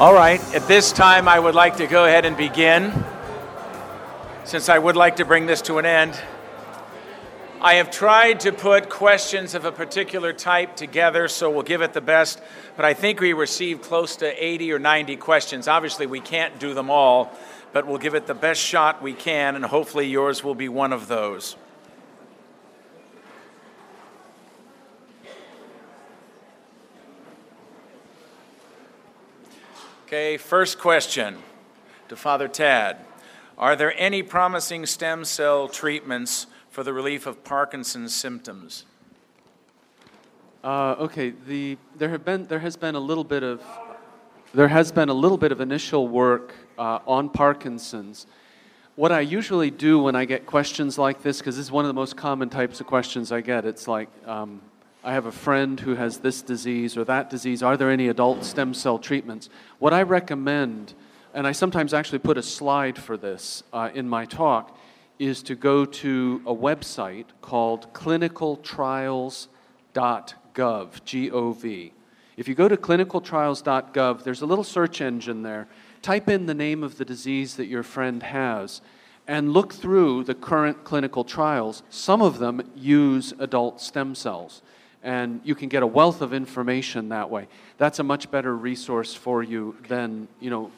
All right, at this time, I would like to go ahead and begin. Since I would like to bring this to an end, I have tried to put questions of a particular type together, so we'll give it the best. But I think we received close to 80 or 90 questions. Obviously, we can't do them all, but we'll give it the best shot we can, and hopefully, yours will be one of those. Okay, first question to Father Tad Are there any promising stem cell treatments for the relief of Parkinson's symptoms? Uh, okay, the, there, have been, there has been a little bit of there has been a little bit of initial work uh, on Parkinson's. What I usually do when I get questions like this, because this is one of the most common types of questions I get, it's like, um, I have a friend who has this disease or that disease. Are there any adult stem cell treatments? What I recommend, and I sometimes actually put a slide for this uh, in my talk, is to go to a website called clinicaltrials.gov, G O V. If you go to clinicaltrials.gov, there's a little search engine there. Type in the name of the disease that your friend has and look through the current clinical trials. Some of them use adult stem cells and you can get a wealth of information that way. That's a much better resource for you than, you know,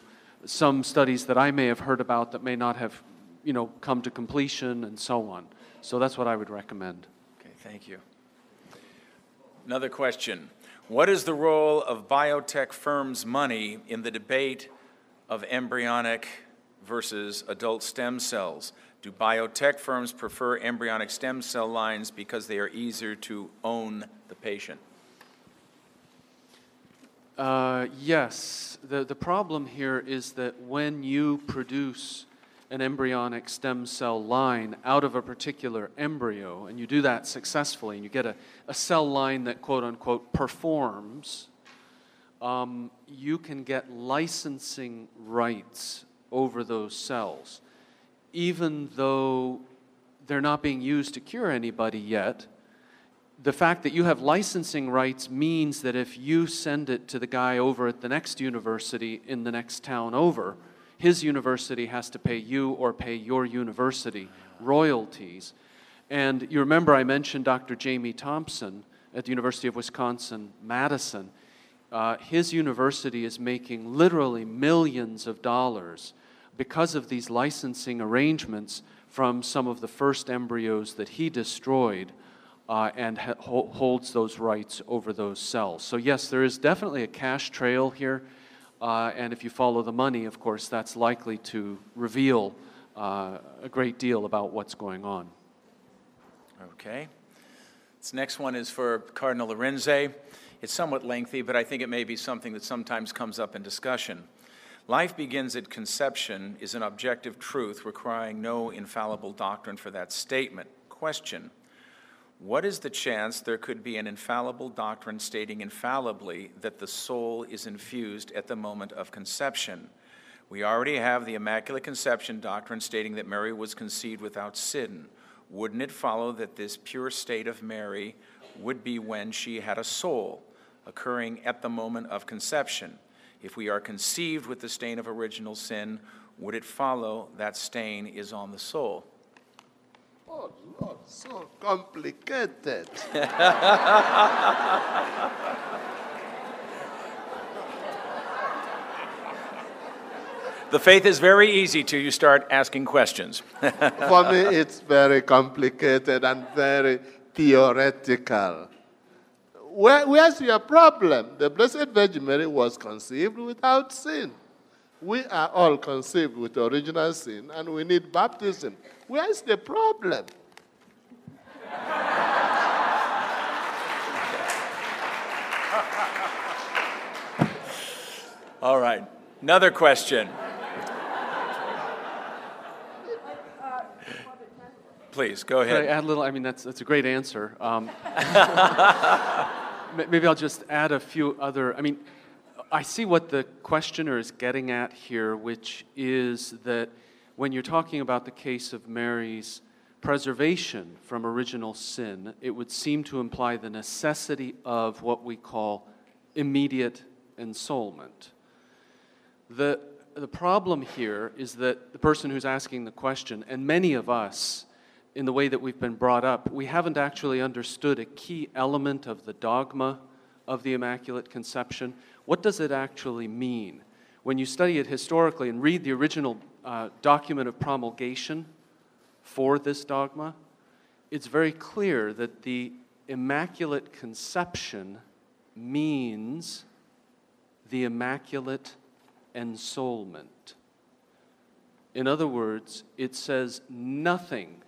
some studies that I may have heard about that may not have, you know, come to completion and so on. So that's what I would recommend. Okay, thank you. Another question. What is the role of biotech firms' money in the debate of embryonic versus adult stem cells? Do biotech firms prefer embryonic stem cell lines because they are easier to own the patient? Uh, yes. The, the problem here is that when you produce an embryonic stem cell line out of a particular embryo, and you do that successfully, and you get a, a cell line that quote unquote performs, um, you can get licensing rights over those cells. Even though they're not being used to cure anybody yet, the fact that you have licensing rights means that if you send it to the guy over at the next university in the next town over, his university has to pay you or pay your university royalties. And you remember I mentioned Dr. Jamie Thomson at the University of Wisconsin Madison. Uh, his university is making literally millions of dollars because of these licensing arrangements from some of the first embryos that he destroyed uh, and ha- holds those rights over those cells. So, yes, there is definitely a cash trail here. Uh, and if you follow the money, of course, that's likely to reveal uh, a great deal about what's going on. Okay. This next one is for Cardinal Arinze. It's somewhat lengthy, but I think it may be something that sometimes comes up in discussion. Life begins at conception is an objective truth requiring no infallible doctrine for that statement. Question what is the chance there could be an infallible doctrine stating infallibly that the soul is infused at the moment of conception? We already have the Immaculate Conception doctrine stating that Mary was conceived without sin. Wouldn't it follow that this pure state of Mary would be when she had a soul, occurring at the moment of conception? If we are conceived with the stain of original sin, would it follow that stain is on the soul? Oh, Lord, so complicated. the faith is very easy till you start asking questions. For me, it's very complicated and very theoretical. Where, where's your problem? The Blessed Virgin Mary was conceived without sin. We are all conceived with original sin and we need baptism. Where's the problem? All right. Another question. Please, go ahead. Can I add a little? I mean, that's, that's a great answer. Um, maybe I'll just add a few other. I mean, I see what the questioner is getting at here, which is that when you're talking about the case of Mary's preservation from original sin, it would seem to imply the necessity of what we call immediate ensoulment. The, the problem here is that the person who's asking the question, and many of us, in the way that we've been brought up, we haven't actually understood a key element of the dogma of the Immaculate Conception. What does it actually mean? When you study it historically and read the original uh, document of promulgation for this dogma, it's very clear that the Immaculate Conception means the Immaculate Ensoulment. In other words, it says nothing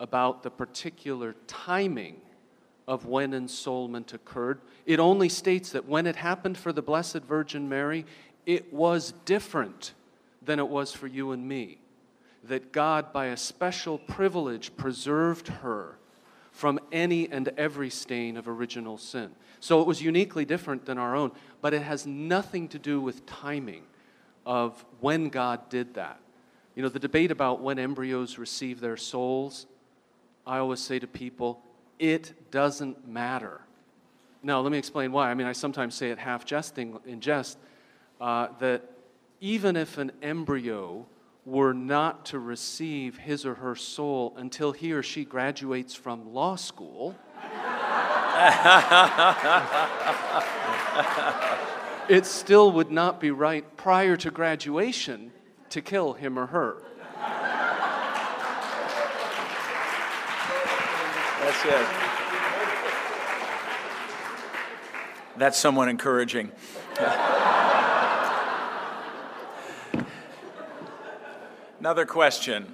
about the particular timing of when ensoulment occurred. It only states that when it happened for the Blessed Virgin Mary, it was different than it was for you and me. That God, by a special privilege, preserved her from any and every stain of original sin. So it was uniquely different than our own, but it has nothing to do with timing of when God did that. You know, the debate about when embryos receive their souls, I always say to people, it doesn't matter. Now, let me explain why. I mean, I sometimes say it half jesting in jest uh, that even if an embryo were not to receive his or her soul until he or she graduates from law school, it still would not be right prior to graduation to kill him or her. That's it. That's someone encouraging. Another question.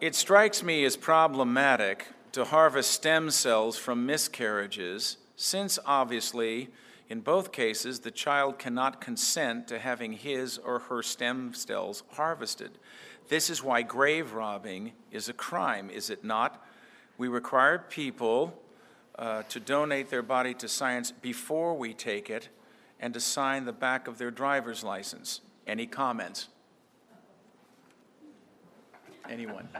It strikes me as problematic to harvest stem cells from miscarriages, since obviously, in both cases, the child cannot consent to having his or her stem cells harvested. This is why grave robbing is a crime, is it not? We require people uh, to donate their body to science before we take it and to sign the back of their driver's license. Any comments? Anyone?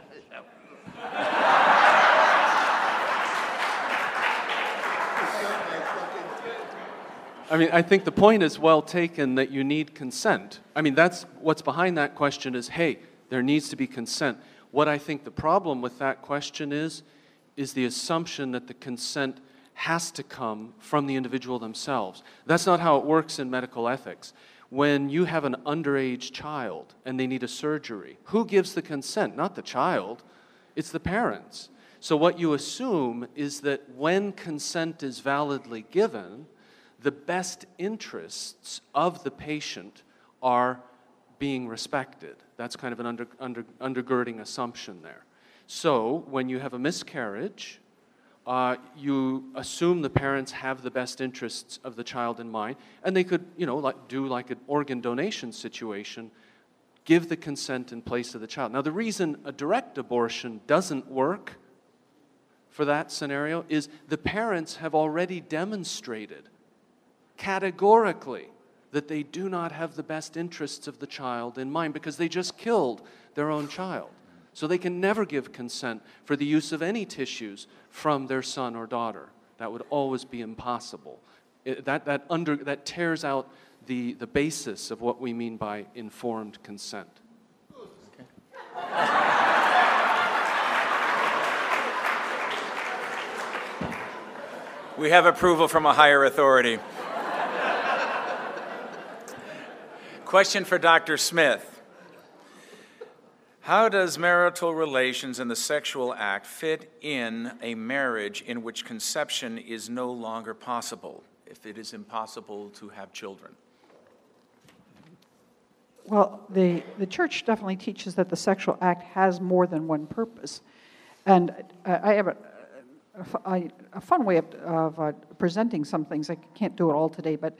I mean, I think the point is well taken that you need consent. I mean, that's what's behind that question is hey, there needs to be consent. What I think the problem with that question is, is the assumption that the consent has to come from the individual themselves. That's not how it works in medical ethics when you have an underage child and they need a surgery, who gives the consent? Not the child, it's the parents. So, what you assume is that when consent is validly given, the best interests of the patient are being respected. That's kind of an under, under, undergirding assumption there. So, when you have a miscarriage, uh, you assume the parents have the best interests of the child in mind, and they could, you know, like, do like an organ donation situation, give the consent in place of the child. Now, the reason a direct abortion doesn't work for that scenario is the parents have already demonstrated categorically that they do not have the best interests of the child in mind because they just killed their own child. So they can never give consent for the use of any tissues from their son or daughter. That would always be impossible. It, that, that, under, that tears out the, the basis of what we mean by informed consent. We have approval from a higher authority. Question for Dr. Smith. How does marital relations and the sexual act fit in a marriage in which conception is no longer possible, if it is impossible to have children? Well, the, the church definitely teaches that the sexual act has more than one purpose. And I have a, a, a fun way of, of uh, presenting some things. I can't do it all today, but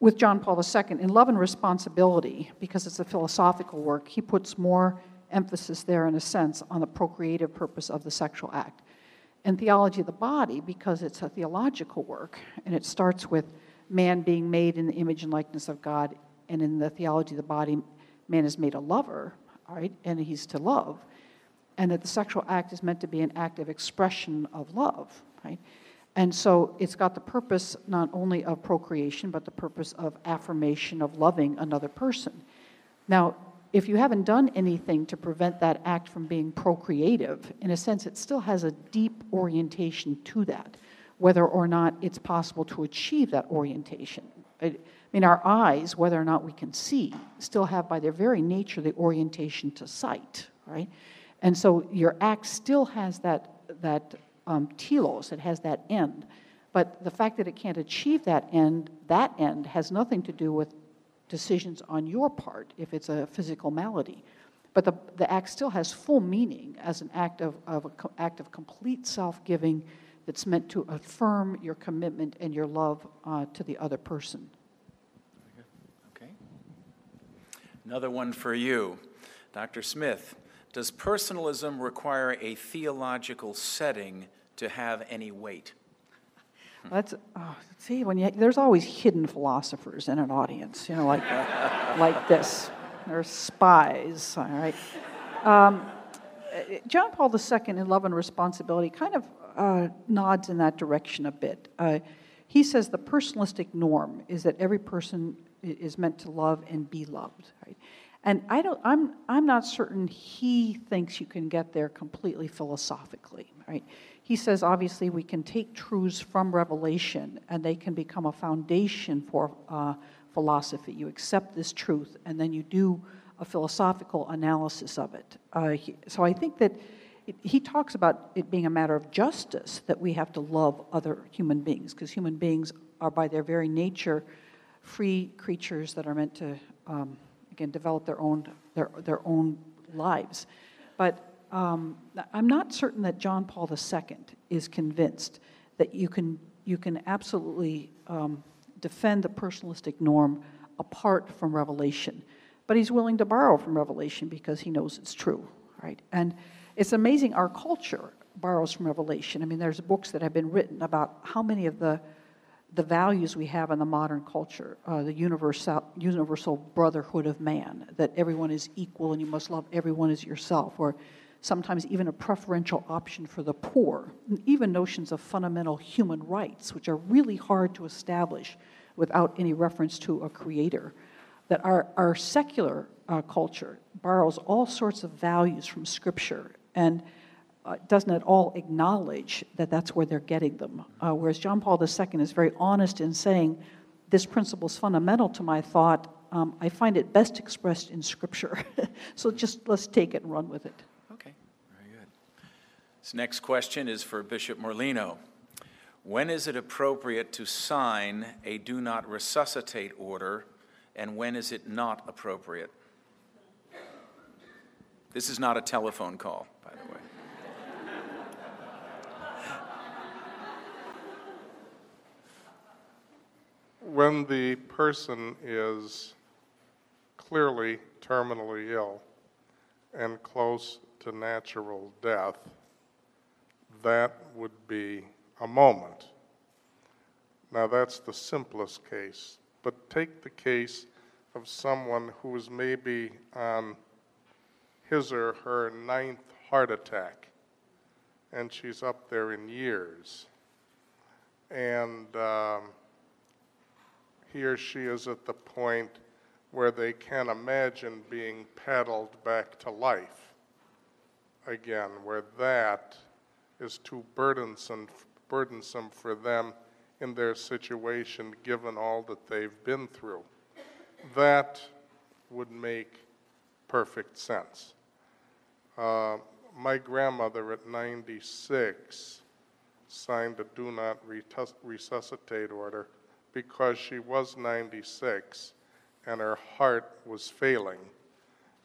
with John Paul II, in Love and Responsibility, because it's a philosophical work, he puts more emphasis there, in a sense, on the procreative purpose of the sexual act. And theology of the body, because it's a theological work, and it starts with man being made in the image and likeness of God, and in the theology of the body, man is made a lover, all right, and he's to love, and that the sexual act is meant to be an active expression of love, right? And so it's got the purpose not only of procreation, but the purpose of affirmation of loving another person. Now, if you haven't done anything to prevent that act from being procreative, in a sense, it still has a deep orientation to that, whether or not it's possible to achieve that orientation. I mean, our eyes, whether or not we can see, still have by their very nature the orientation to sight, right? And so your act still has that, that um, telos, it has that end. But the fact that it can't achieve that end, that end has nothing to do with decisions on your part if it's a physical malady. But the, the act still has full meaning as an act of, of an co- act of complete self giving that's meant to affirm your commitment and your love uh, to the other person. Okay. Another one for you. Dr. Smith, does personalism require a theological setting to have any weight? That's oh, see when you, there's always hidden philosophers in an audience, you know, like like this. They're spies, all right. Um, John Paul II in Love and Responsibility kind of uh, nods in that direction a bit. Uh, he says the personalistic norm is that every person is meant to love and be loved, right? And I don't, I'm, I'm not certain he thinks you can get there completely philosophically, right? He says obviously we can take truths from Revelation and they can become a foundation for uh, philosophy. You accept this truth and then you do a philosophical analysis of it. Uh, he, so I think that he talks about it being a matter of justice that we have to love other human beings because human beings are by their very nature free creatures that are meant to um, again develop their own their, their own lives but um, i'm not certain that john paul ii is convinced that you can you can absolutely um, defend the personalistic norm apart from revelation. But he's willing to borrow from revelation because he knows it's true right? And it's amazing our culture borrows from revelation. I mean there's books that have been written about how many of the the values we have in the modern culture, uh, the universal, universal brotherhood of man, that everyone is equal and you must love everyone as yourself, or sometimes even a preferential option for the poor, and even notions of fundamental human rights, which are really hard to establish without any reference to a creator. That our, our secular uh, culture borrows all sorts of values from Scripture and uh, doesn't at all acknowledge that that's where they're getting them. Uh, whereas John Paul II is very honest in saying, this principle is fundamental to my thought. Um, I find it best expressed in Scripture. so just let's take it and run with it. This next question is for Bishop Morlino. When is it appropriate to sign a do not resuscitate order, and when is it not appropriate? This is not a telephone call, by the way. when the person is clearly terminally ill and close to natural death, that would be a moment. Now, that's the simplest case. But take the case of someone who is maybe on his or her ninth heart attack, and she's up there in years. And um, he or she is at the point where they can imagine being paddled back to life again, where that is too burdensome, burdensome for them in their situation given all that they've been through. That would make perfect sense. Uh, my grandmother at 96 signed a do not resuscitate order because she was 96 and her heart was failing.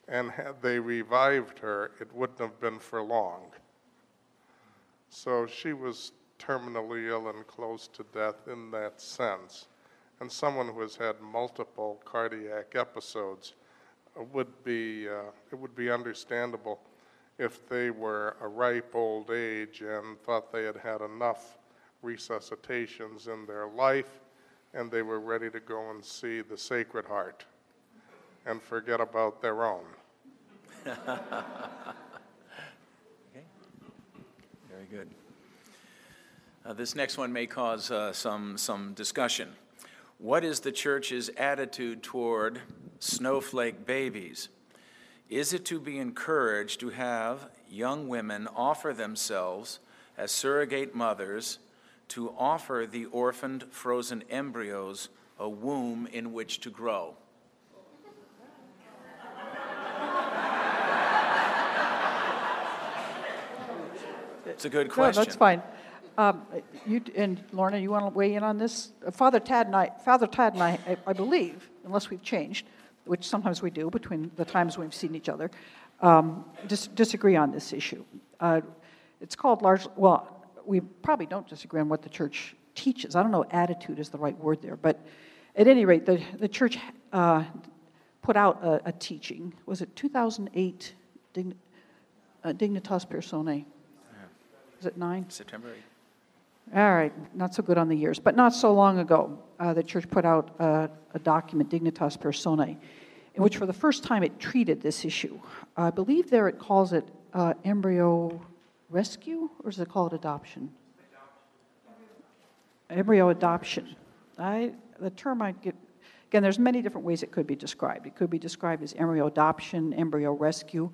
And had they revived her, it wouldn't have been for long. So she was terminally ill and close to death in that sense. And someone who has had multiple cardiac episodes would be, uh, it would be understandable if they were a ripe old age and thought they had had enough resuscitations in their life and they were ready to go and see the Sacred Heart and forget about their own. Good. Uh, This next one may cause uh, some, some discussion. What is the church's attitude toward snowflake babies? Is it to be encouraged to have young women offer themselves as surrogate mothers to offer the orphaned frozen embryos a womb in which to grow? It's a good No, question. that's fine. Um, You, and Lorna, you want to weigh in on this? Uh, Father Tad and I, Father Tad and I, I- I believe, unless we've changed, which sometimes we do between the times we've seen each other, um, dis- disagree on this issue. Uh, It's called large, well, we probably don't disagree on what the church teaches. I don't know attitude is the right word there, but at any rate, the, the church uh, put out a, a teaching, was it 2008, Dign- uh, Dignitas Personae? Is it nine? September 8th. All right, not so good on the years, but not so long ago, uh, the church put out uh, a document, Dignitas Personae, in which for the first time it treated this issue. I believe there it calls it uh, embryo rescue, or does it call it adoption? Embryo adoption. I, the term I get, again, there's many different ways it could be described. It could be described as embryo adoption, embryo rescue.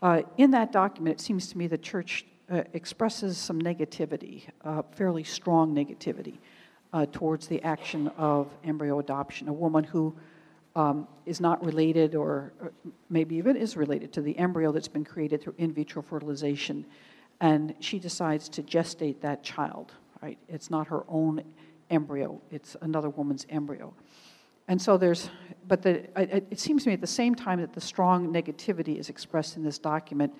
Uh, in that document, it seems to me the church uh, expresses some negativity, uh, fairly strong negativity, uh, towards the action of embryo adoption. A woman who um, is not related, or or maybe even is related to the embryo that's been created through in vitro fertilization, and she decides to gestate that child. Right? It's not her own embryo; it's another woman's embryo. And so there's, but the, it seems to me at the same time that the strong negativity is expressed in this document,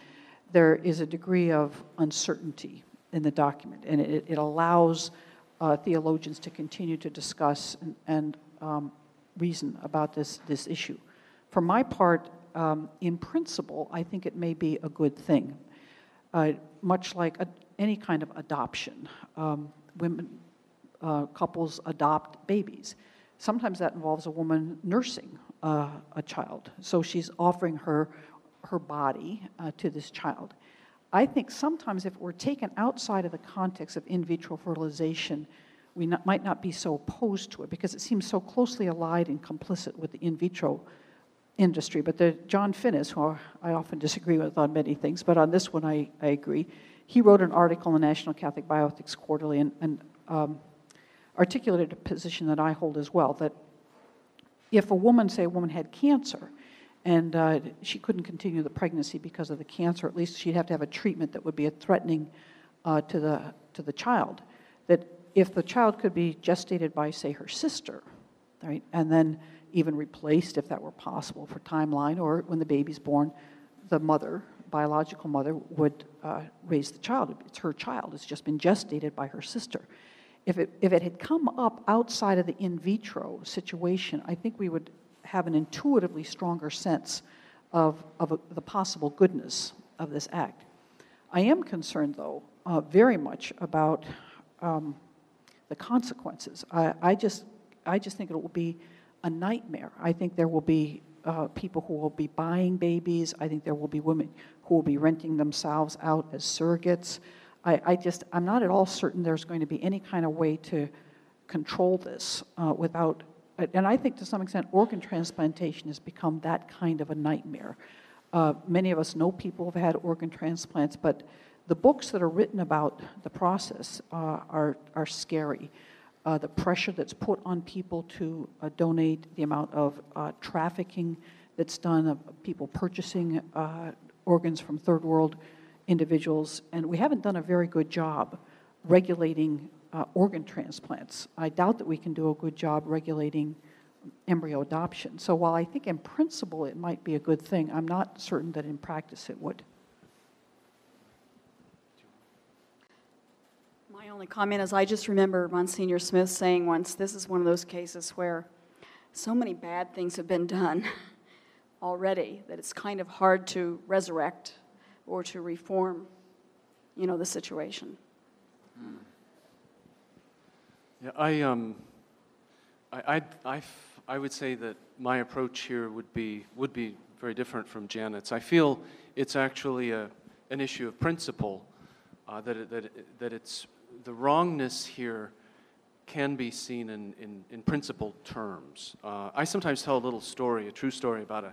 there is a degree of uncertainty in the document, and it, it allows uh, theologians to continue to discuss and, and um, reason about this, this issue. For my part, um, in principle, I think it may be a good thing. Uh, much like a, any kind of adoption, um, women, uh, couples adopt babies. Sometimes that involves a woman nursing uh, a child, so she's offering her her body uh, to this child. I think sometimes if were taken outside of the context of in vitro fertilization, we not, might not be so opposed to it because it seems so closely allied and complicit with the in vitro industry. But the John Finnis, who I often disagree with on many things, but on this one I, I agree, he wrote an article in National Catholic Bioethics Quarterly and, and um, articulated a position that I hold as well that if a woman, say a woman had cancer, and uh, she couldn't continue the pregnancy because of the cancer, at least she'd have to have a treatment that would be threatening uh, to, the, to the child. That if the child could be gestated by, say, her sister, right, and then even replaced if that were possible for timeline, or when the baby's born, the mother, biological mother, would uh, raise the child. It's her child, it's just been gestated by her sister. If it, if it had come up outside of the in vitro situation, I think we would have an intuitively stronger sense of, of a, the possible goodness of this act. I am concerned, though, uh, very much about um, the consequences. I, I, just, I just think it will be a nightmare. I think there will be uh, people who will be buying babies. I think there will be women who will be renting themselves out as surrogates. I, I just, I'm not at all certain there's going to be any kind of way to control this uh, without, and I think to some extent organ transplantation has become that kind of a nightmare. Uh, many of us know people who've had organ transplants, but the books that are written about the process uh, are, are scary. Uh, the pressure that's put on people to uh, donate, the amount of uh, trafficking that's done, of people purchasing uh, organs from third world individuals, and we haven't done a very good job regulating uh, organ transplants. I doubt that we can do a good job regulating embryo adoption. So while I think in principle it might be a good thing, I'm not certain that in practice it would. My only comment is I just remember Monsignor Smith saying once, this is one of those cases where so many bad things have been done already that it's kind of hard to resurrect or to reform, you know, the situation. Yeah, I, um, I, I, would say that my approach here would be, would be very different from Janet's. I feel it's actually a, an issue of principle, uh, that, it, that, it, that it's the wrongness here can be seen in, in, in principled terms. Uh, I sometimes tell a little story, a true story, about a,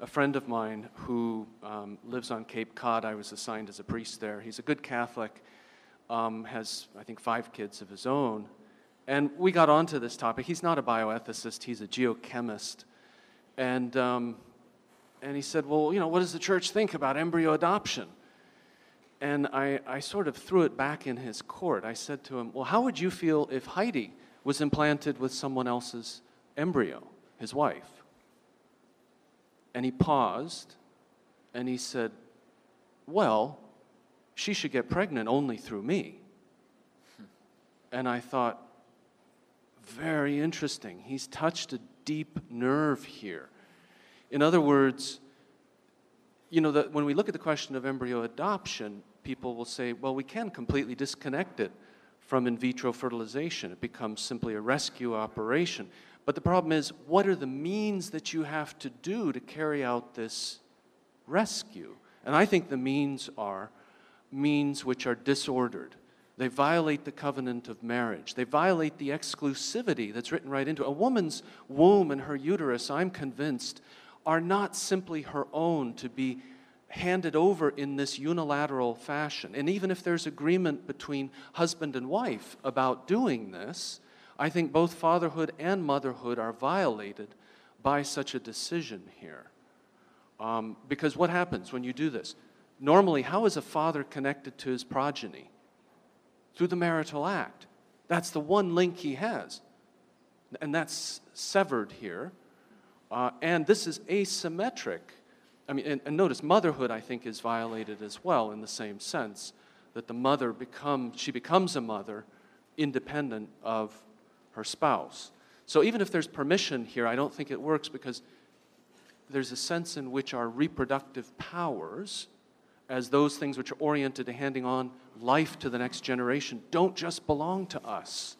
a friend of mine who um, lives on Cape Cod. I was assigned as a priest there. He's a good Catholic, um, has, I think, five kids of his own. And we got onto this topic. He's not a bioethicist, he's a geochemist. And, um, and he said, Well, you know, what does the church think about embryo adoption? And I, I sort of threw it back in his court. I said to him, Well, how would you feel if Heidi was implanted with someone else's embryo, his wife? And he paused and he said, Well, she should get pregnant only through me. And I thought, very interesting. He's touched a deep nerve here. In other words, you know, that when we look at the question of embryo adoption, people will say, well, we can completely disconnect it from in vitro fertilization. It becomes simply a rescue operation. But the problem is, what are the means that you have to do to carry out this rescue? And I think the means are means which are disordered. They violate the covenant of marriage. They violate the exclusivity that's written right into it. A woman's womb and her uterus, I'm convinced, are not simply her own to be handed over in this unilateral fashion. And even if there's agreement between husband and wife about doing this, I think both fatherhood and motherhood are violated by such a decision here. Um, because what happens when you do this? Normally, how is a father connected to his progeny? Through the marital act. That's the one link he has. And that's severed here. Uh, and this is asymmetric I mean, and, and, notice motherhood, I think, is violated as well in the same sense that the mother becomes, she becomes a mother independent of her spouse. So even if there's permission here, I don't think it works because there's a sense in which our reproductive powers, as those things which are oriented to handing on life to the next generation, don't just belong to us.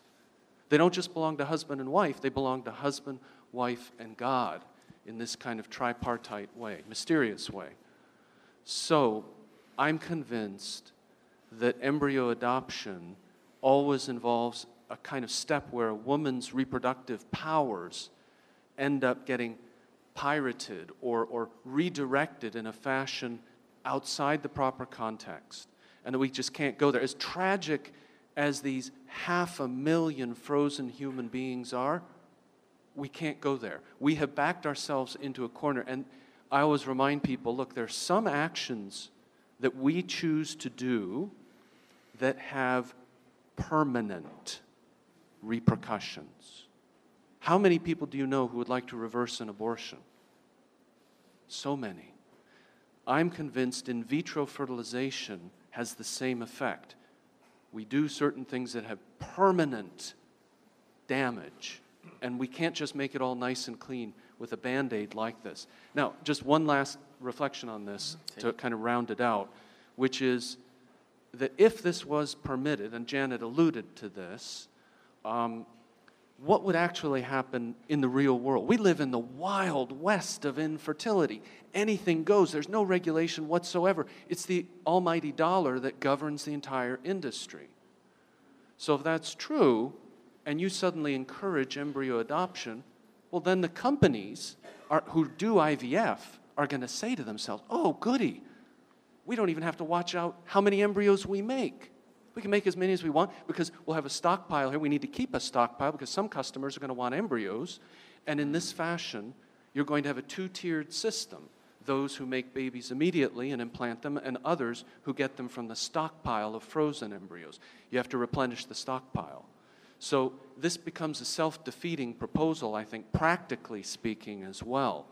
They don't just belong to husband and wife, they belong to husband, wife, and God in this kind of tripartite way, mysterious way. So I'm convinced that embryo adoption always involves a kind of step where a woman's reproductive powers end up getting pirated or, or redirected in a fashion outside the proper context. And that we just can't go there. As tragic as these half a million frozen human beings are, we can't go there. We have backed ourselves into a corner. And I always remind people look, there are some actions that we choose to do that have permanent repercussions. How many people do you know who would like to reverse an abortion? So many. I'm convinced in vitro fertilization has the same effect. We do certain things that have permanent damage and we can't just make it all nice and clean with a band aid like this. Now, just one last reflection on this to kind of round it out, which is that if this was permitted, and Janet alluded to this, um, what would actually happen in the real world? We live in the wild west of infertility. Anything goes, there's no regulation whatsoever. It's the almighty dollar that governs the entire industry. So, if that's true, and you suddenly encourage embryo adoption, well, then the companies are, who do IVF are going to say to themselves, oh, goody, we don't even have to watch out how many embryos we make. We can make as many as we want because we'll have a stockpile here. We need to keep a stockpile because some customers are going to want embryos. And in this fashion, you're going to have a two tiered system those who make babies immediately and implant them, and others who get them from the stockpile of frozen embryos. You have to replenish the stockpile. So this becomes a self defeating proposal, I think, practically speaking, as well.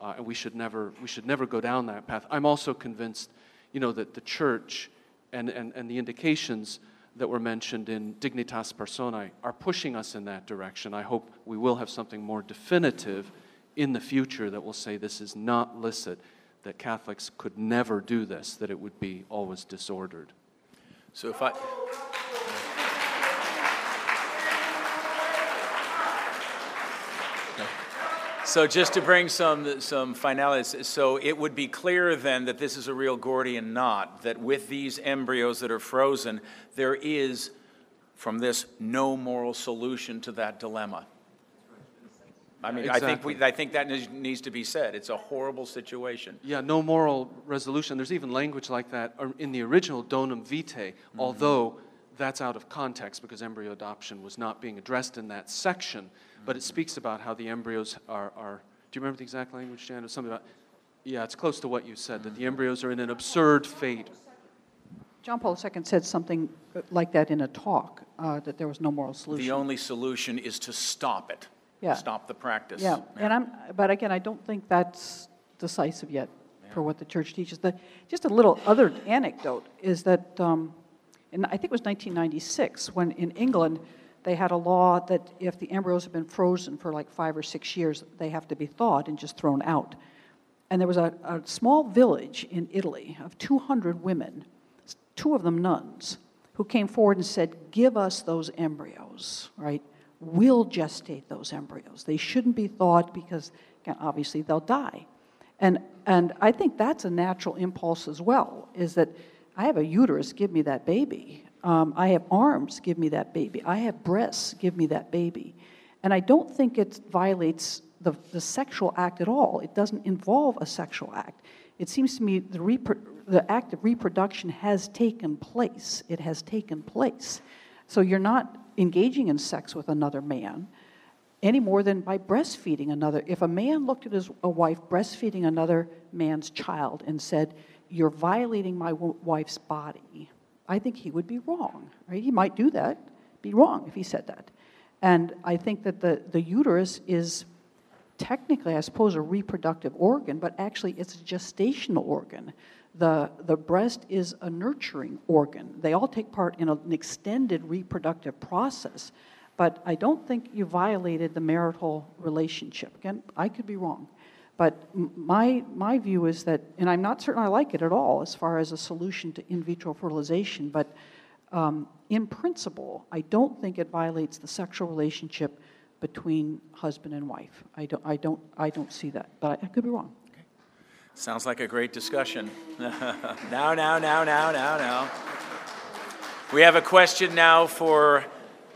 Uh, and we should, never, we should never go down that path. I'm also convinced, you know, that the church and, and, and the indications that were mentioned in Dignitas Personae are pushing us in that direction. I hope we will have something more definitive in the future that will say this is not licit, that Catholics could never do this, that it would be always disordered. So if I. So just to bring some some finalities, so it would be clear then that this is a real Gordian knot. That with these embryos that are frozen, there is from this no moral solution to that dilemma. I mean, I think, we, I think that needs- needs to be said. It's a horrible situation. Yeah, no moral resolution. There's even language like that um, in the original Donum Vitae, mm-hmm. although that's out of context because embryo adoption was not being addressed in that section. But it speaks about how the embryos are, are do you remember the exact language, Jan? It was something about, yeah, it's close to what you said, that the embryos are in an absurd fate. John Paul II said something like that in a talk, uh, that there was no moral solution. The only solution is to stop it. Yeah. Stop the practice. Yeah, and I'm, but again, I don't think that's decisive yet for what the church teaches. The, just a little other anecdote is that, um, in, I think it was 1996, when in England, they had a law that if the embryos have been frozen for like five or six years, they have to be thawed and just thrown out. And there was a, a small village in Italy of 200 women, two of them nuns, who came forward and said, Give us those embryos, right? We'll gestate those embryos. They shouldn't be thawed because, again, obviously, they'll die. And, and I think that's a natural impulse as well, is that I have a uterus, give me that baby. Um, I have arms, give me that baby. I have breasts, give me that baby. And I don't think it violates the, the sexual act at all. It doesn't involve a sexual act. It seems to me the, repro- the act of reproduction has taken place. It has taken place. So you're not engaging in sex with another man any more than by breastfeeding another. If a man looked at his a wife breastfeeding another man's child and said, "You're violating my w- wife's body," I think he would be wrong. Right? He might do that, be wrong if he said that. And I think that the, the uterus is technically, I suppose, a reproductive organ, but actually it's a gestational organ. The, the breast is a nurturing organ. They all take part in an extended reproductive process. But I don't think you violated the marital relationship. Again, I could be wrong. But my, my view is that, and I'm not certain I like it at all as far as a solution to in vitro fertilization, but um, in principle, I don't think it violates the sexual relationship between husband and wife. I don't, I don't, I don't see that, but I, I could be wrong. Sounds like a great discussion. now, now, now, now, now, now. We have a question now for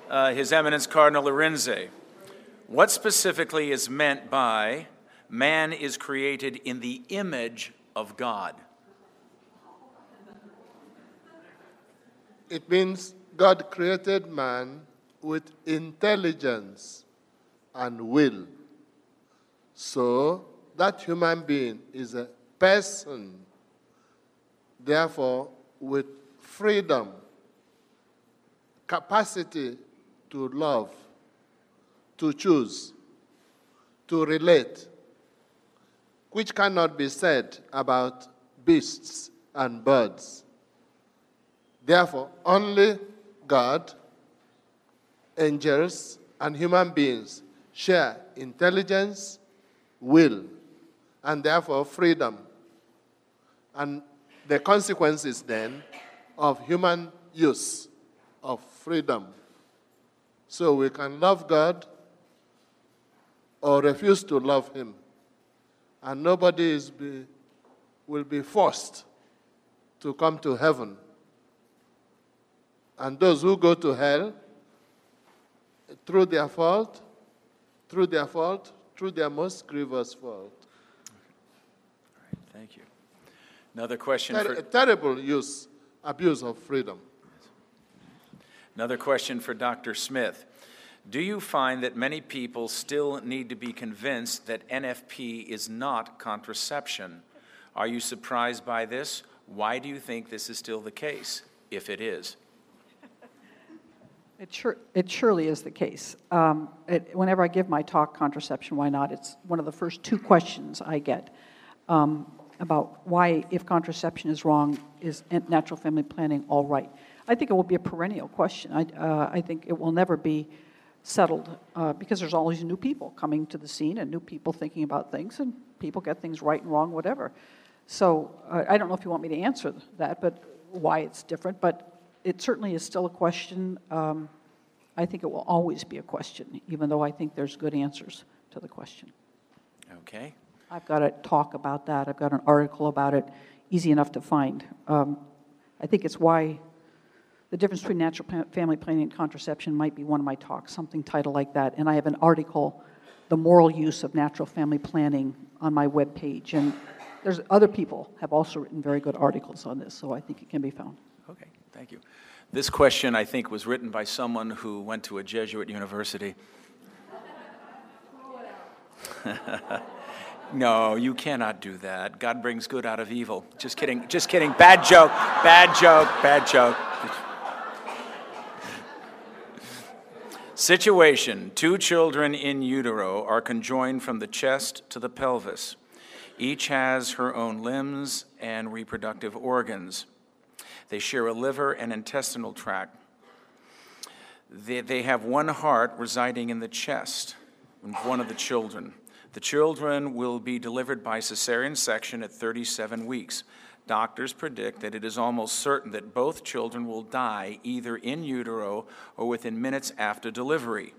uh, His Eminence Cardinal Arinze. What specifically is meant by man is created in the image of God? It means God created man with intelligence and will. So that human being is a person, therefore, with freedom, capacity to love, to choose, to relate, which cannot be said about beasts and birds. Therefore, only God, angels, and human beings share intelligence, will, and therefore freedom. And the consequences then of human use of freedom. So we can love God or refuse to love Him. And nobody is be, will be forced to come to heaven. And those who go to hell, through their fault, through their fault, through their most grievous fault. Thank you. Another question Ter- for, terrible use, abuse of freedom. another question for Dr. Smith. Do you find that many people still need to be convinced that NFP is not contraception? Are you surprised by this? Why do you think this is still the case, if it is? It, sure, it surely is the case. Um, it, whenever I give my talk, Contraception, Why Not, it's one of the first two questions I get um, about why, if contraception is wrong, is natural family planning all right? I think it will be a perennial question. I, uh, I think it will never be settled uh, because there's always new people coming to the scene and new people thinking about things, and people get things right and wrong, whatever. So uh, I don't know if you want me to answer that, but why it's different, but it certainly is still a question. Um, I think it will always be a question, even though I think there's good answers to the question. Okay. I've got a talk about that. I've got an article about it, easy enough to find. Um, I think it's why the difference between natural family planning and contraception might be one of my talks, something titled like that. And I have an article, The Moral Use of Natural Family Planning, on my webpage. And there's other people have also written very good articles on this, so I think it can be found. Okay, thank you. This question, I think, was written by someone who went to a Jesuit university. no, you cannot do that. God brings good out of evil. Just kidding. Just kidding. Bad joke. Bad joke. Bad joke. Situation Two children in utero are conjoined from the chest to the pelvis. Each has her own limbs and reproductive organs. They share a liver and intestinal tract. They, they have one heart residing in the chest one of the children. The children will be delivered by cesarean section at 37 weeks. Doctors predict that it is almost certain that both children will die either in utero or within minutes after delivery.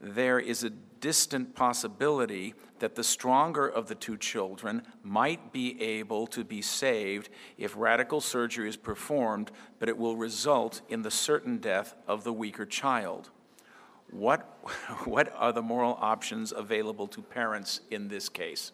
There is a distant possibility that the stronger of the two children might be able to be saved if radical surgery is performed, but it will result in the certain death of the weaker child. What, what are the moral options available to parents in this case?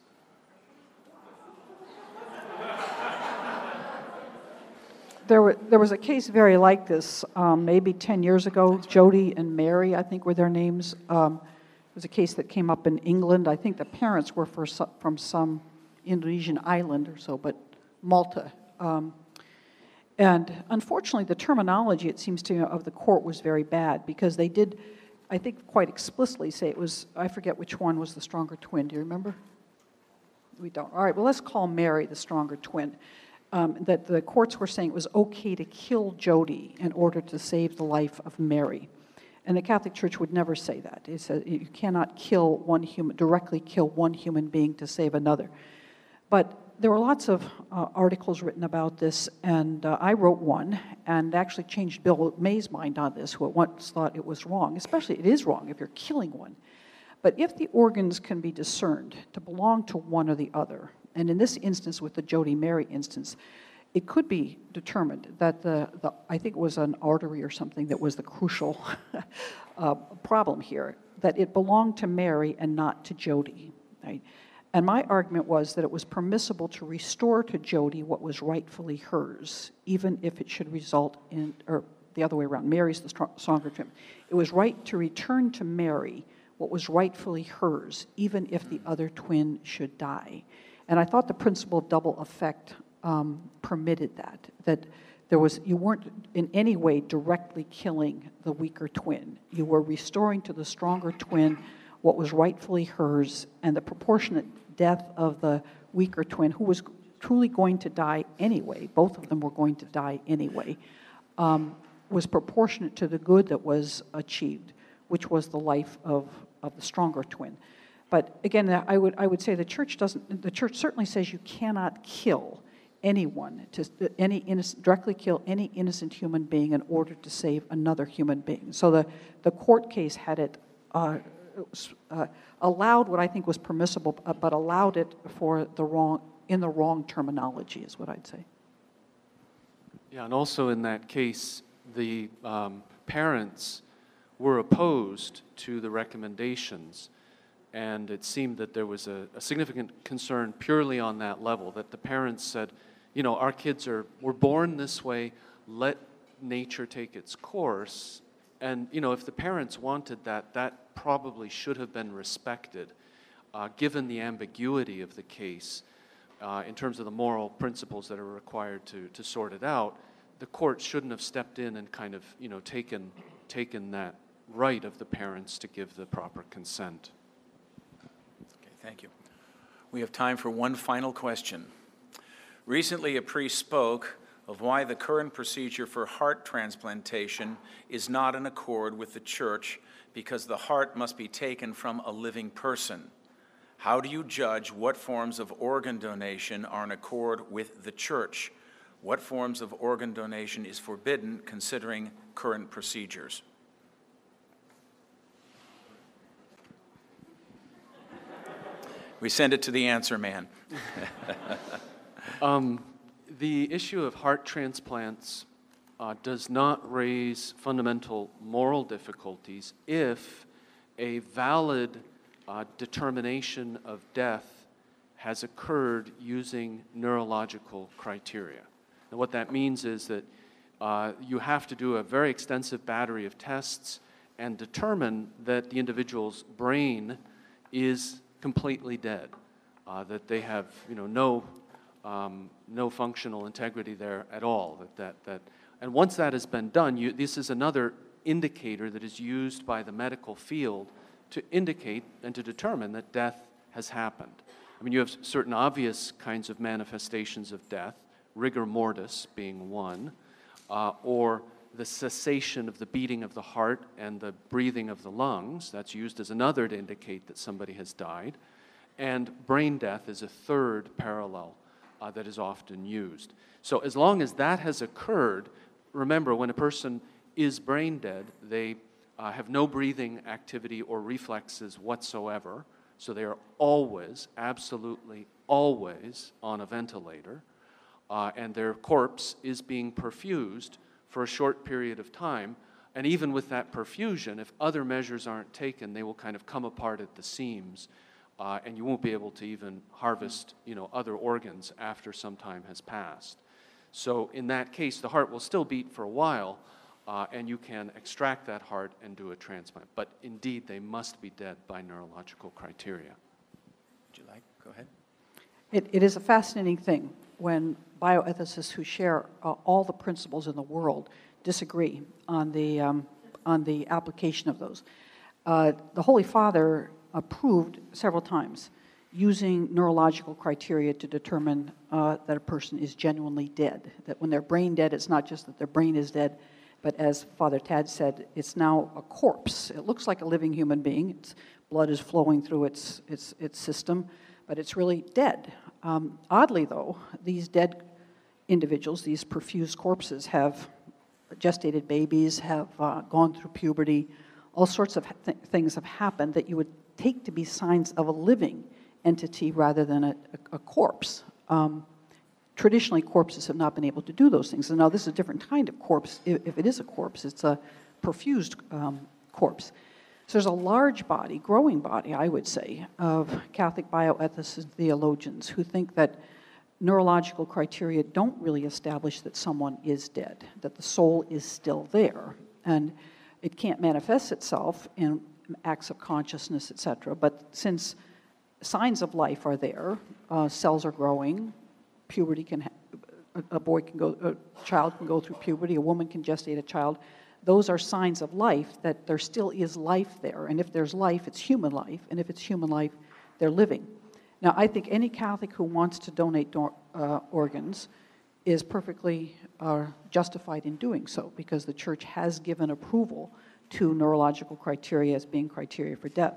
There, were, there was a case very like this, um, maybe 10 years ago. Jody and Mary, I think, were their names. Um, it was a case that came up in England. I think the parents were for from some Indonesian island or so, but Malta. Um, and unfortunately, the terminology, it seems to me, of the court was very bad because they did, I think, quite explicitly say it was, I forget which one was the stronger twin. Do you remember? We don't. All right, well, let's call Mary the stronger twin um, that the courts were saying it was okay to kill Jody in order to save the life of Mary. And the Catholic Church would never say that. It you cannot kill one human, directly kill one human being to save another. But there were lots of uh, articles written about this, and uh, I wrote one and actually changed Bill May's mind on this, who at once thought it was wrong. Especially, it is wrong if you're killing one. But if the organs can be discerned to belong to one or the other, and in this instance, with the Jody Mary instance, it could be determined that the, the I think it was an artery or something that was the crucial uh, problem here, that it belonged to Mary and not to Jody. Right? And my argument was that it was permissible to restore to Jody what was rightfully hers, even if it should result in, or the other way around, Mary's the stronger twin. It was right to return to Mary what was rightfully hers, even if the other twin should die. And I thought the principle of double effect um, permitted that, that there was, you weren't in any way directly killing the weaker twin. You were restoring to the stronger twin what was rightfully hers, and the proportionate death of the weaker twin, who was truly going to die anyway, both of them were going to die anyway, um, was proportionate to the good that was achieved, which was the life of, of the stronger twin. But again, I would, I would say the church doesn't, the church certainly says you cannot kill anyone, to, any innocent, directly kill any innocent human being in order to save another human being. So the, the court case had it, uh, uh, allowed what I think was permissible, uh, but allowed it for the wrong, in the wrong terminology, is what I'd say. Yeah, and also in that case, the um, parents were opposed to the recommendations and it seemed that there was a, a, significant concern purely on that level that the parents said you know our kids are were born this way let nature take its course. And you know if the parents wanted that that probably should have been respected uh, given the ambiguity of the case uh, in terms of the moral principles that are required to, to sort it out the court shouldn't have stepped in and kind of you know taken taken that right of the parents to give the proper consent Thank you. We have time for one final question. Recently, a priest spoke of why the current procedure for heart transplantation is not in accord with the church because the heart must be taken from a living person. How do you judge what forms of organ donation are in accord with the church? What forms of organ donation is forbidden considering current procedures? We send it to the answer man. um, the issue of heart transplants uh, does not raise fundamental moral difficulties if a valid uh, determination of death has occurred using neurological criteria. And what that means is that uh, you have to do a very extensive battery of tests and determine that the individual's brain is completely dead, uh, that they have you know, no, um, no functional integrity there at all. That, that, that, and once that has been done, you, this is another indicator that is used by the medical field to indicate and to determine that death has happened. I mean, you have certain obvious kinds of manifestations of death, rigor mortis being one, uh, or the cessation of the beating of the heart and the breathing of the lungs. That's used as another to indicate that somebody has died. And brain death is a third parallel uh, that is often used. So, as long as that has occurred, remember when a person is brain dead, they uh, have no breathing activity or reflexes whatsoever. So, they are always, absolutely always on a ventilator. Uh, and their corpse is being perfused for a short period of time. And even with that perfusion, if other measures aren't taken, they will kind of come apart at the seams, uh, and you won't be able to even harvest, you know, other organs after some time has passed. So in that case, the heart will still beat for a while, uh, and you can extract that heart and do a transplant. But indeed, they must be dead by neurological criteria. Would you like? Go ahead. It, it is a fascinating thing when bioethicists who share uh, all the principles in the world disagree on the, um, on the application of those. Uh, the Holy Father approved several times using neurological criteria to determine uh, that a person is genuinely dead. That when they're brain dead, it's not just that their brain is dead, but as Father Tad said, it's now a corpse. It looks like a living human being. Its blood is flowing through its, its, its system, but it's really dead. Um, oddly, though, these dead individuals, these perfused corpses, have gestated babies, have uh, gone through puberty. All sorts of th- things have happened that you would take to be signs of a living entity rather than a, a, a corpse. Um, traditionally, corpses have not been able to do those things. And now, this is a different kind of corpse. If, if it is a corpse, it's a perfused um, corpse. So there's a large body, growing body, I would say, of Catholic bioethicists and theologians who think that neurological criteria don't really establish that someone is dead, that the soul is still there. And it can't manifest itself in acts of consciousness, etc. But since signs of life are there, uh, cells are growing, puberty can, ha- a, a boy can go, a child can go through puberty, a woman can gestate a child those are signs of life that there still is life there. And if there's life, it's human life. And if it's human life, they're living. Now, I think any Catholic who wants to donate do- uh, organs is perfectly uh, justified in doing so because the church has given approval to neurological criteria as being criteria for death.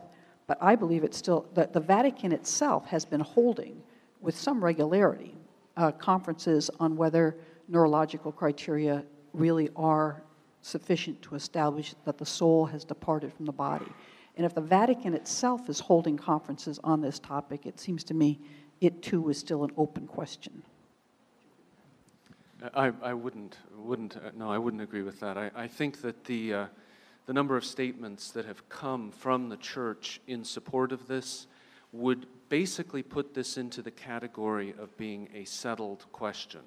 But I believe it's still, that the Vatican itself has been holding with some regularity uh, conferences on whether neurological criteria really are sufficient to establish that the soul has departed from the body. And if the Vatican itself is holding conferences on this topic, it seems to me it too is still an open question. I, I wouldn't, wouldn't, uh, no, I wouldn't agree with that. I, I think that the, uh, the number of statements that have come from the church in support of this would basically put this into the category of being a settled question.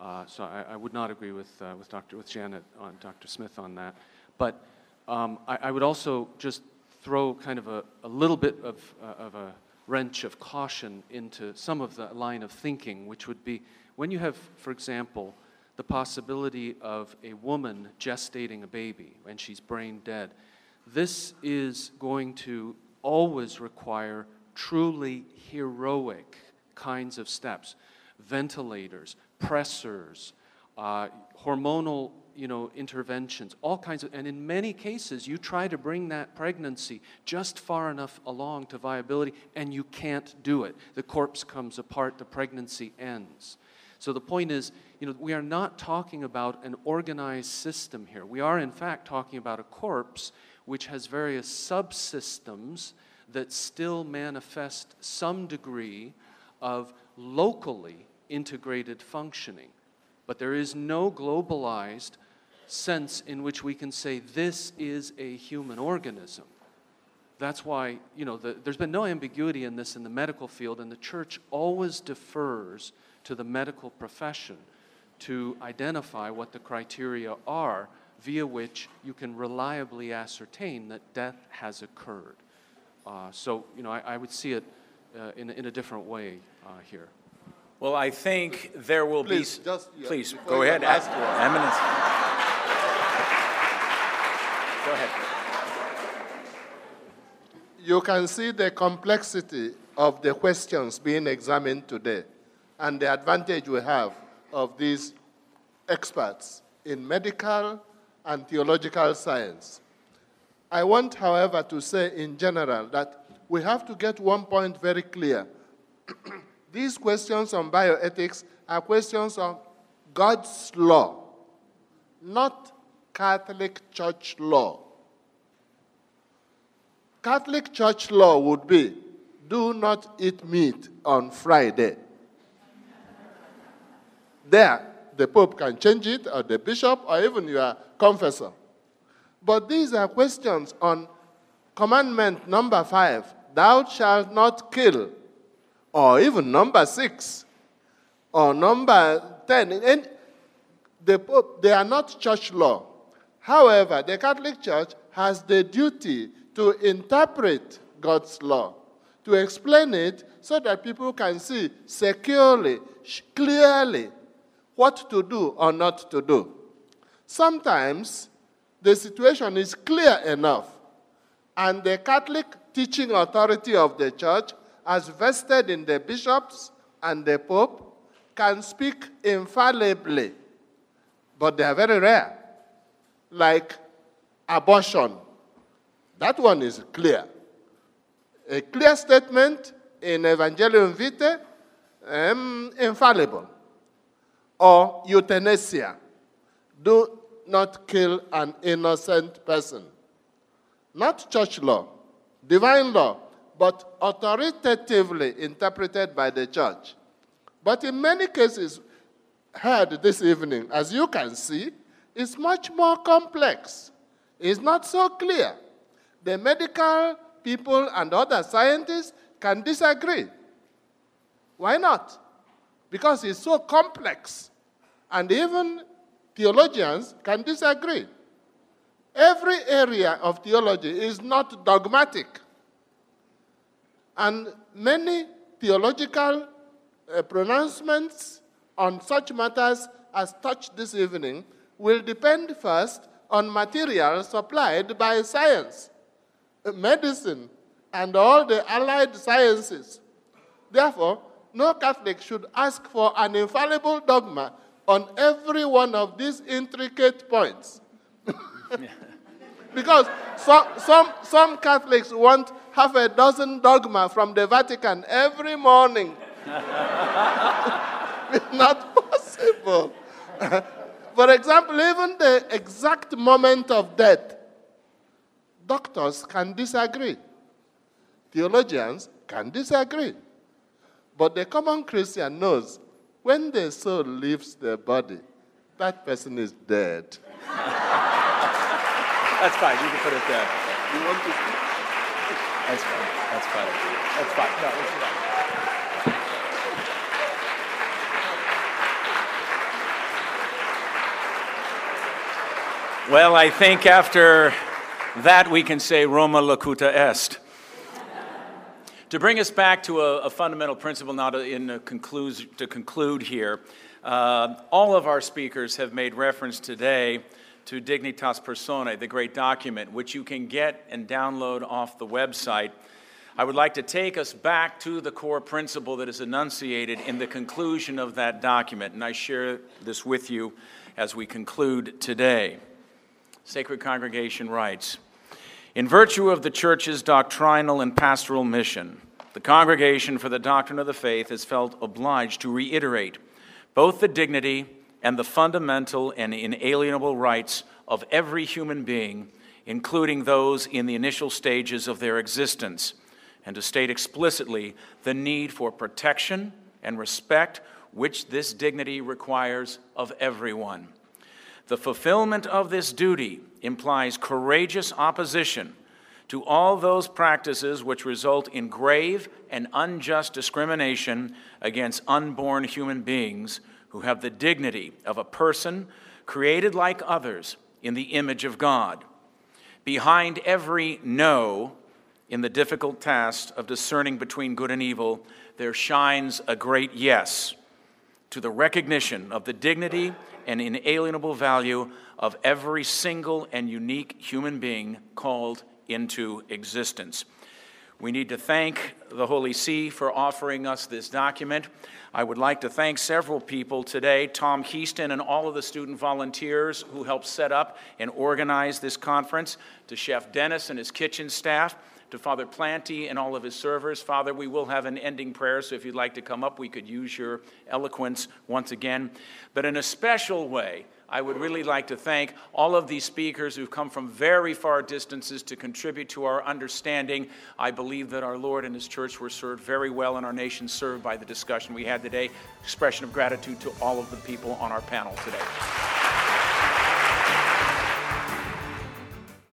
Uh, so I, I, would not agree with, uh, with, Dr., with Janet on Dr. Smith on that. But um, I, I, would also just throw kind of a, a little bit of, uh, of a wrench of caution into some of the line of thinking, which would be when you have, for example, the possibility of a woman gestating a baby and she's brain dead, this is going to always require truly heroic kinds of steps ventilators, pressors, uh, hormonal you know, interventions, all kinds of, and in many cases, you try to bring that pregnancy just far enough along to viability, and you can't do it. The corpse comes apart, the pregnancy ends. So the point is, you know, we are not talking about an organized system here. We are, in fact, talking about a corpse which has various subsystems that still manifest some degree of locally integrated functioning. But there is no globalized sense in which we can say this is a human organism. That's why, you know, the, there's been no ambiguity in this in the medical field, and the church always defers to the medical profession to identify what the criteria are via which you can reliably ascertain that death has occurred. Uh, so, you know, I, I would see it uh, in, in a different way uh, here. Well, I think there will Please, be. just- yeah, please go ahead. ask. Eminence. Go ahead. You can see the complexity of the questions being examined today and the advantage we have of these experts in medical and theological science. I want, however, to say in general that we have to get one point very clear. These questions on bioethics are questions of God's law, not Catholic Church law. Catholic Church law would be do not eat meat on Friday. There, the Pope can change it, or the bishop, or even your confessor. But these are questions on commandment number five thou shalt not kill, or even number six, or number 10. And the Pope, they are not church law. However, the Catholic Church has the duty to interpret God's law, to explain it so that people can see securely, clearly, what to do or not to do. Sometimes the situation is clear enough, and the Catholic teaching authority of the church, as vested in the bishops and the pope, can speak infallibly, but they are very rare, like abortion. That one is clear. A clear statement in Evangelium Vitae, um, infallible. Or euthanasia. Do not kill an innocent person. Not church law, divine law, but authoritatively interpreted by the church. But in many cases, heard this evening, as you can see, is much more complex. It's not so clear. The medical people and other scientists can disagree. Why not? Because it's so complex. And even theologians can disagree. Every area of theology is not dogmatic. And many theological uh, pronouncements on such matters as touched this evening will depend first on material supplied by science, uh, medicine, and all the allied sciences. Therefore, no Catholic should ask for an infallible dogma on every one of these intricate points. because some, some, some Catholics want half a dozen dogma from the Vatican every morning. it's not possible. For example, even the exact moment of death, doctors can disagree. Theologians can disagree. But the common Christian knows when the soul leaves the body, that person is dead. That's fine. You can put it there. You want to? That's fine. That's fine. That's fine. No, it's fine. Well, I think after that we can say Roma locuta est. To bring us back to a, a fundamental principle now to, in conclude, to conclude here, uh, all of our speakers have made reference today to Dignitas Personae, the great document, which you can get and download off the website. I would like to take us back to the core principle that is enunciated in the conclusion of that document, and I share this with you as we conclude today. Sacred Congregation writes In virtue of the Church's doctrinal and pastoral mission, the Congregation for the Doctrine of the Faith has felt obliged to reiterate both the dignity and the fundamental and inalienable rights of every human being, including those in the initial stages of their existence, and to state explicitly the need for protection and respect which this dignity requires of everyone. The fulfillment of this duty implies courageous opposition to all those practices which result in grave and unjust discrimination against unborn human beings who have the dignity of a person created like others in the image of God. Behind every no in the difficult task of discerning between good and evil, there shines a great yes to the recognition of the dignity and inalienable value of every single and unique human being called into existence. We need to thank the Holy See for offering us this document. I would like to thank several people today Tom Keaston and all of the student volunteers who helped set up and organize this conference, to Chef Dennis and his kitchen staff, to Father Planty and all of his servers. Father, we will have an ending prayer, so if you'd like to come up, we could use your eloquence once again. But in a special way, I would really like to thank all of these speakers who've come from very far distances to contribute to our understanding. I believe that our Lord and His church were served very well, and our nation served by the discussion we had today. Expression of gratitude to all of the people on our panel today.